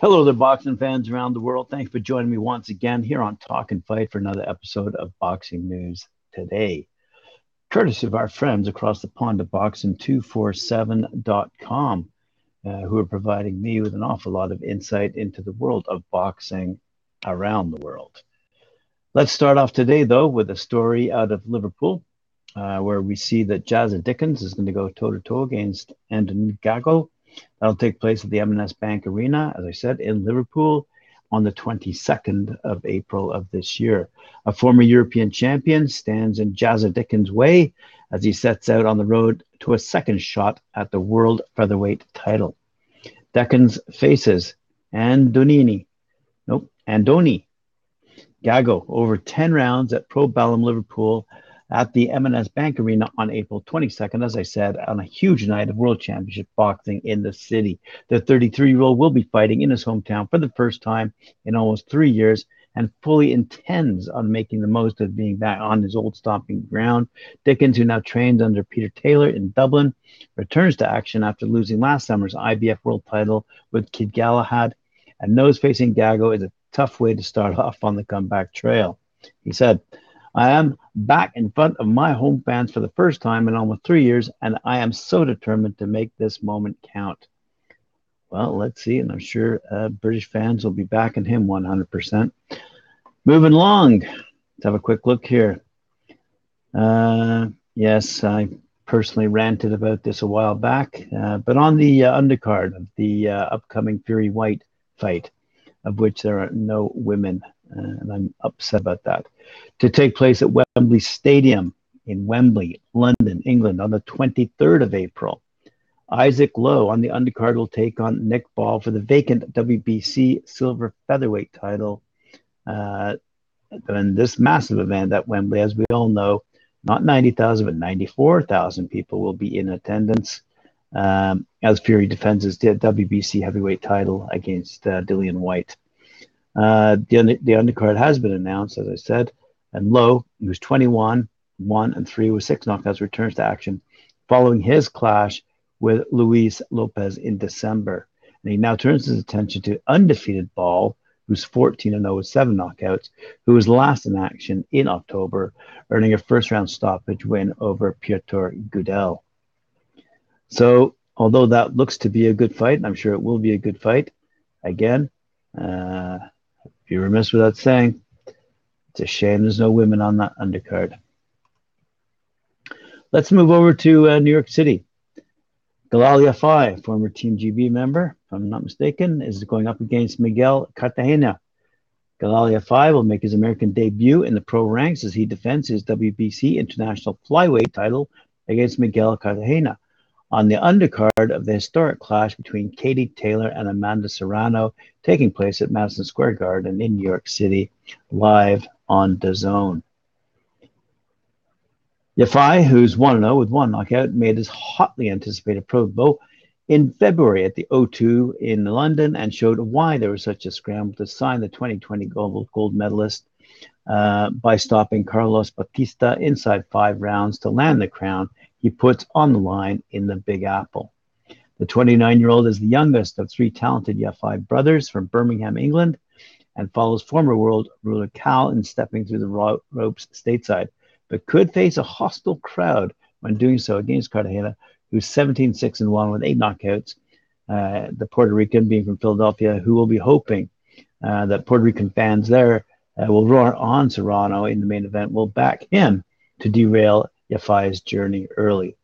Hello there, boxing fans around the world. Thanks for joining me once again here on Talk and Fight for another episode of Boxing News Today. Courtesy of our friends across the pond at boxing247.com, uh, who are providing me with an awful lot of insight into the world of boxing around the world. Let's start off today, though, with a story out of Liverpool, uh, where we see that Jazza Dickens is going to go toe to toe against Anthony Gago That'll take place at the M&S Bank Arena, as I said, in Liverpool on the 22nd of April of this year. A former European champion stands in Jazza Dickens' way as he sets out on the road to a second shot at the world featherweight title. Dickens faces Andonini, nope, Andoni Gago over 10 rounds at Probellum Liverpool at the M&S Bank Arena on April 22nd, as I said, on a huge night of World Championship boxing in the city. The 33 year old will be fighting in his hometown for the first time in almost three years and fully intends on making the most of being back on his old stomping ground. Dickens, who now trains under Peter Taylor in Dublin, returns to action after losing last summer's IBF world title with Kid Galahad, and knows facing Gago is a tough way to start off on the comeback trail. He said, I am back in front of my home fans for the first time in almost three years, and I am so determined to make this moment count. Well, let's see, and I'm sure uh, British fans will be backing him 100%. Moving along, let's have a quick look here. Uh, yes, I personally ranted about this a while back, uh, but on the uh, undercard of the uh, upcoming Fury White fight, of which there are no women and I'm upset about that, to take place at Wembley Stadium in Wembley, London, England on the 23rd of April. Isaac Lowe on the undercard will take on Nick Ball for the vacant WBC silver featherweight title. Uh, and this massive event at Wembley, as we all know, not 90,000, but 94,000 people will be in attendance um, as Fury defends his WBC heavyweight title against uh, Dillian Whyte. Uh, the, the undercard has been announced, as I said, and Lowe, who's 21, 1 and 3 with six knockouts, returns to action following his clash with Luis Lopez in December. And he now turns his attention to undefeated Ball, who's 14 and 0 with seven knockouts, who was last in action in October, earning a first round stoppage win over Piotr Gudel. So, although that looks to be a good fight, and I'm sure it will be a good fight, again, uh, be remiss without saying it's a shame there's no women on that undercard. Let's move over to uh, New York City. Galal Yafai, former Team GB member, if I'm not mistaken, is going up against Miguel Cartagena. Galal Yafai will make his American debut in the pro ranks as he defends his WBC International Flyweight title against Miguel Cartagena on the undercard of the historic clash between Katie Taylor and Amanda Serrano, taking place at Madison Square Garden in New York City, live on DAZN. Yafai, who's 1 0 with one knockout, made his hotly anticipated pro debut in February at the O2 in London and showed why there was such a scramble to sign the 2020 global gold medalist uh, by stopping Carlos Bautista inside five rounds to land the crown he puts on the line in the Big Apple. The 29 year old is the youngest of three talented Yafai brothers from Birmingham, England, and follows former world ruler Cal in stepping through the ro- ropes stateside, but could face a hostile crowd when doing so against Cartagena, who's 17 6 and 1 with eight knockouts. Uh, the Puerto Rican, being from Philadelphia, who will be hoping uh, that Puerto Rican fans there uh, will roar on Serrano in the main event, will back him to derail Yafai's journey early.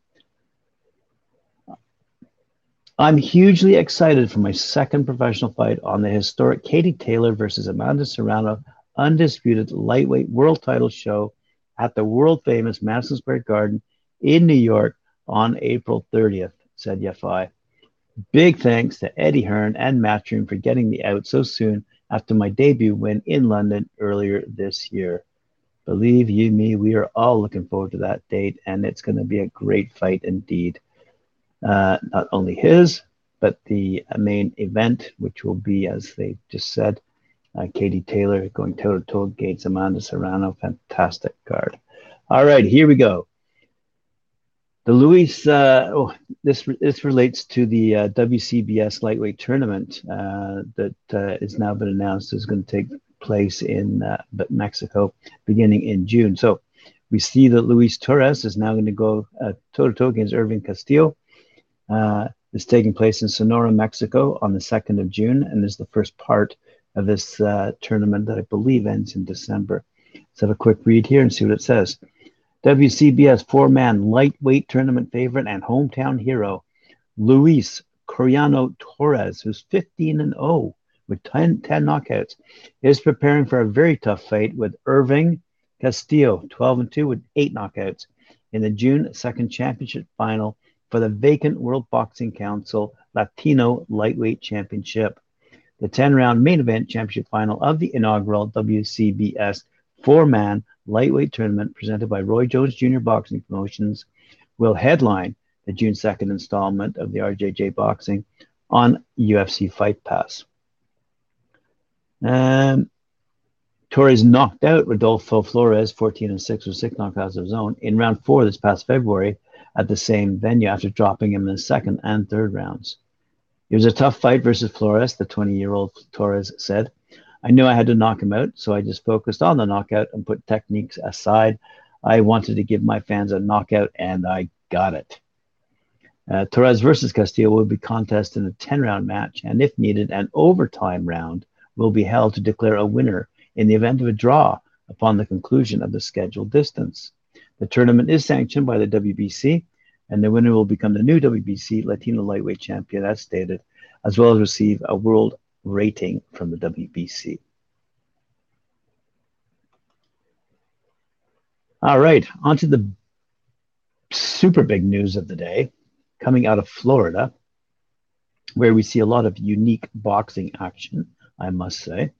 I'm hugely excited for my second professional fight on the historic Katie Taylor versus Amanda Serrano undisputed lightweight world title show at the world famous Madison Square Garden in New York on April 30th, said Yafai. Big thanks to Eddie Hearn and Matchroom for getting me out so soon after my debut win in London earlier this year believe you me, we are all looking forward to that date, and it's going to be a great fight indeed. Uh, not only his, but the main event, which will be, as they just said, uh, Katie Taylor going toe to toe against Amanda Serrano. Fantastic card. All right, here we go. The Luis, uh, oh, this this relates to the uh, WCBS lightweight tournament uh, that uh, has now been announced is going to take place in uh, Mexico beginning in June. So we see that Luis Torres is now going to go toe to toe against Irving Castillo. Uh, it's taking place in Sonora, Mexico on the 2nd of June and is the first part of this uh, tournament that I believe ends in December. Let's have a quick read here and see what it says. WCBS four man lightweight tournament favorite and hometown hero, Luis Coriano Torres, who's 15 and 0 with 10, 10 knockouts, is preparing for a very tough fight with Irving Castillo, 12 and 2 with eight knockouts in the June 2nd championship final for the vacant World Boxing Council Latino Lightweight Championship. The 10 round main event championship final of the inaugural WCBS four man lightweight tournament presented by Roy Jones Jr. Boxing Promotions will headline the June 2nd installment of the RJJ Boxing on UFC Fight Pass. Um, Torres knocked out Rodolfo Flores 14 and 6 with six knockouts of his own in round four this past February at the same venue after dropping him in the second and third rounds. It was a tough fight versus Flores, the 20 year old Torres said. I knew I had to knock him out, so I just focused on the knockout and put techniques aside. I wanted to give my fans a knockout, and I got it. Uh, Torres versus Castillo will be contested in a 10 round match, and if needed, an overtime round will be held to declare a winner in the event of a draw upon the conclusion of the scheduled distance. The tournament is sanctioned by the WBC, and the winner will become the new WBC Latino lightweight champion, as stated, as well as receive a world rating from the WBC. All right, on to the super big news of the day coming out of Florida, where we see a lot of unique boxing action, I must say.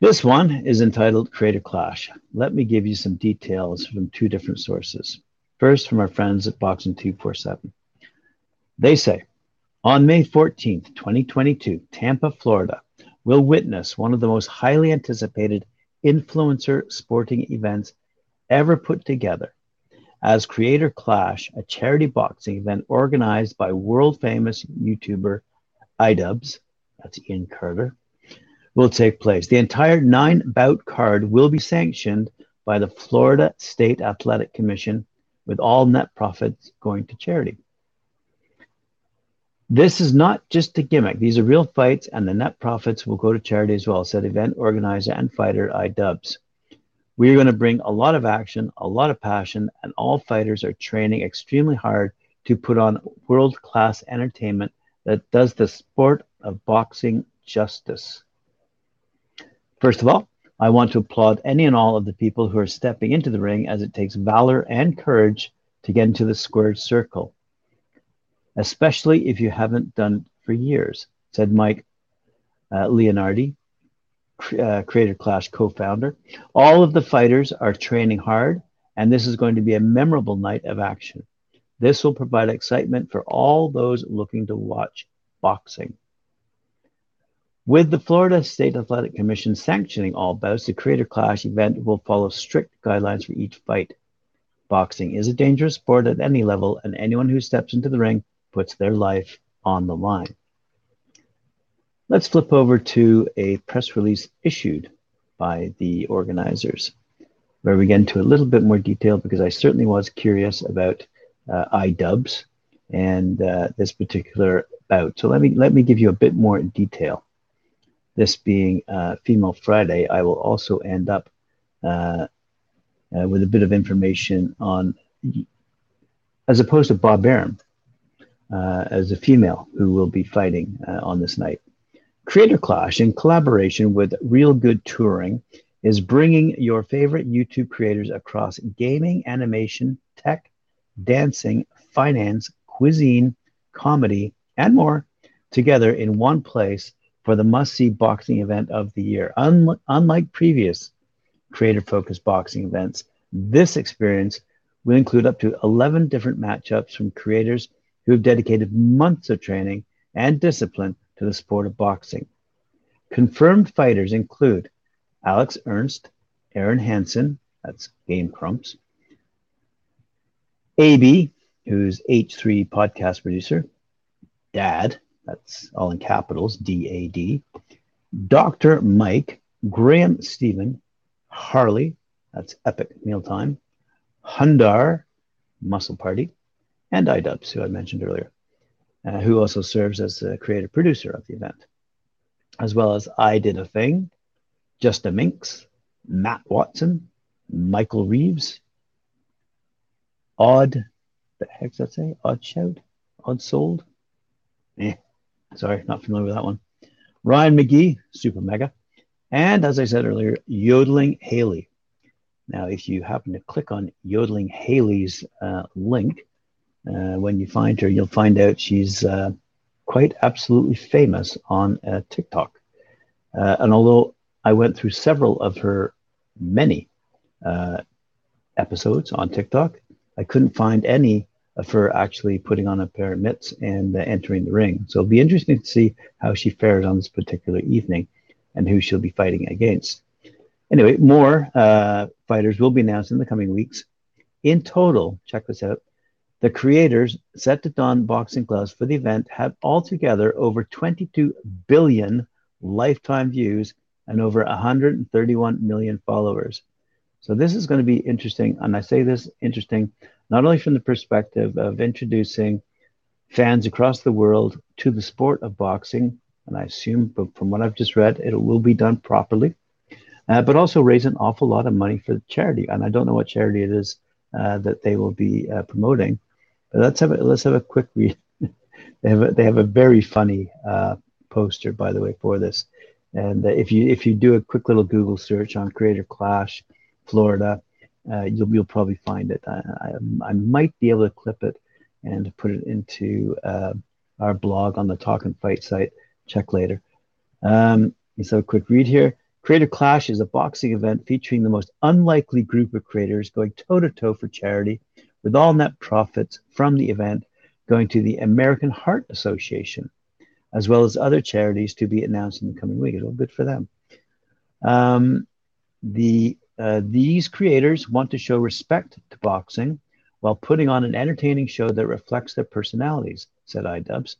This one is entitled Creator Clash. Let me give you some details from two different sources. First, from our friends at Boxing 247. They say on May 14th, 2022, Tampa, Florida, will witness one of the most highly anticipated influencer sporting events ever put together as Creator Clash, a charity boxing event organized by world famous YouTuber iDubbbz, that's Ian Carter, will take place. The entire nine bout card will be sanctioned by the Florida State Athletic Commission, with all net profits going to charity. This is not just a gimmick. These are real fights, and the net profits will go to charity as well, said event organizer and fighter iDubbbz. We are going to bring a lot of action, a lot of passion, and all fighters are training extremely hard to put on world class entertainment that does the sport of boxing justice. First of all, I want to applaud any and all of the people who are stepping into the ring as it takes valor and courage to get into the squared circle especially if you haven't done for years, said Mike uh, Leonardi, uh, Creator Clash co founder. All of the fighters are training hard, and this is going to be a memorable night of action. This will provide excitement for all those looking to watch boxing. With the Florida State Athletic Commission sanctioning all bouts, the Creator Clash event will follow strict guidelines for each fight. Boxing is a dangerous sport at any level, and anyone who steps into the ring puts their life on the line. Let's flip over to a press release issued by the organizers, where we get into a little bit more detail because I certainly was curious about uh, and uh, this particular bout. So let me let me give you a bit more detail. This being uh, Female Friday, I will also end up uh, uh, with a bit of information on, as opposed to Bob Arum, uh, as a female who will be fighting uh, on this night. Creator Clash, in collaboration with Real Good Touring, is bringing your favorite YouTube creators across gaming, animation, tech, dancing, finance, cuisine, comedy, and more together in one place for the must see boxing event of the year. Un- unlike previous creator focused boxing events, this experience will include up to 11 different matchups from creators who have dedicated months of training and discipline to the sport of boxing. Confirmed fighters include Alex Ernst, Arin Hanson, that's Game Grumps, AB, who's H3 podcast producer, Dad, that's all in capitals, D A D, Dr. Mike, Graham Stephan, Harley, that's Epic Mealtime, Hundar, Muscle Party, and iDubbbz, who I mentioned earlier, uh, who also serves as the creative producer of the event, as well as I Did a Thing, Just a Minx, Matt Watson, Michael Reeves, Odd, the heck does that say? Odd Shout? Odd Sold? Eh, sorry, not familiar with that one. Ryan Magee, Super Mega. And as I said earlier, Yodeling Haley. Now, if you happen to click on Yodeling Haley's uh, link, uh, when you find her, you'll find out she's uh, quite absolutely famous on uh, TikTok. Uh, and although I went through several of her many uh, episodes on TikTok, I couldn't find any her actually putting on a pair of mitts and uh, entering the ring. So it'll be interesting to see how she fares on this particular evening and who she'll be fighting against. Anyway, more uh, fighters will be announced in the coming weeks. In total, check this out. The creators set to don boxing gloves for the event have altogether over 22 billion lifetime views and over 131 million followers. So this is going to be interesting. And I say this interesting not only from the perspective of introducing fans across the world to the sport of boxing, and I assume from what I've just read, it will be done properly, uh, but also raise an awful lot of money for the charity. And I don't know what charity it is uh, that they will be uh, promoting. But let's have a, let's have a quick read. they have a, they have a very funny uh, poster, by the way, for this. And if you if you do a quick little Google search on Creative Clash Florida, uh, you'll you'll probably find it. I, I, I, might be able to clip it and put it into uh, our blog on the Talk and Fight site. Check later. Um, have a quick read here. Creator Clash is a boxing event featuring the most unlikely group of creators going toe to toe for charity, with all net profits from the event going to the American Heart Association, as well as other charities to be announced in the coming week. Well, good for them. Um, the uh, these creators want to show respect to boxing while putting on an entertaining show that reflects their personalities, said iDubbbz.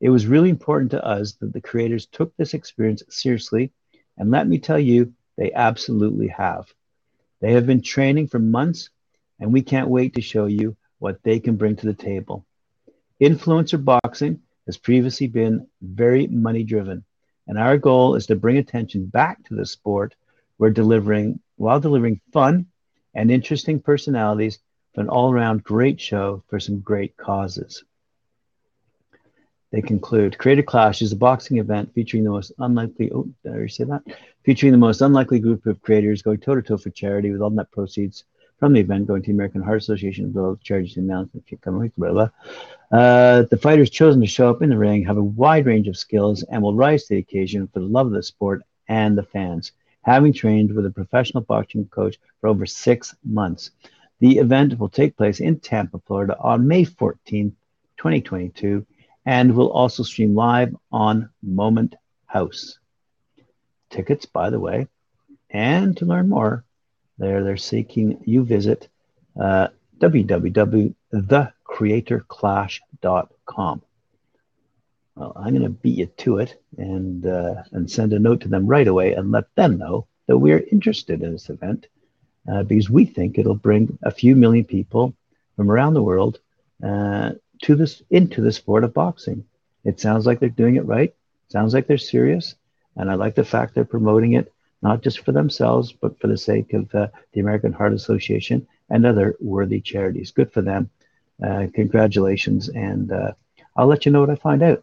It was really important to us that the creators took this experience seriously, and let me tell you, they absolutely have. They have been training for months, and we can't wait to show you what they can bring to the table. Influencer boxing has previously been very money driven, and our goal is to bring attention back to the sport we're delivering while delivering fun and interesting personalities for an all-around great show for some great causes. They conclude, Creator Clash is a boxing event featuring the most unlikely, oh, did I say that? Featuring the most unlikely group of creators going toe-to-toe for charity with all net proceeds from the event going to the American Heart Association as well as charities weeks, blah, blah. Uh, the fighters chosen to show up in the ring have a wide range of skills and will rise to the occasion for the love of the sport and the fans having trained with a professional boxing coach for over six months. The event will take place in Tampa, Florida on May 14, 2022, and will also stream live on Moment House. Tickets, by the way, and to learn more, there they're seeking you visit uh, www.thecreatorclash.com. Well, I'm going to beat you to it and uh, and send a note to them right away and let them know that we're interested in this event uh, because we think it'll bring a few million people from around the world uh, to this into the sport of boxing. It sounds like they're doing it right. Sounds like they're serious, and I like the fact they're promoting it not just for themselves but for the sake of uh, the American Heart Association and other worthy charities. Good for them. Uh, congratulations, and uh, I'll let you know what I find out.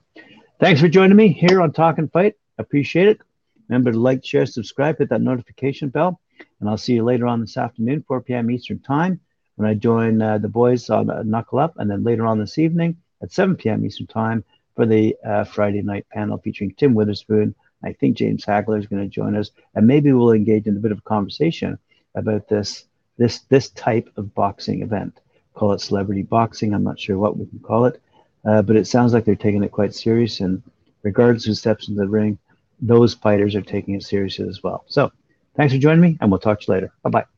Thanks for joining me here on Talk and Fight. Appreciate it. Remember to like, share, subscribe, hit that notification bell, and I'll see you later on this afternoon, 4 p.m. Eastern Time, when I join uh, the boys on uh, Knuckle Up, and then later on this evening at 7 p.m. Eastern Time for the uh, Friday night panel featuring Tim Witherspoon. I think James Hagler is going to join us, and maybe we'll engage in a bit of a conversation about this this this type of boxing event. Call it celebrity boxing. I'm not sure what we can call it. Uh, but it sounds like they're taking it quite serious. And regardless who steps into the ring, those fighters are taking it seriously as well. So thanks for joining me, and we'll talk to you later. Bye bye.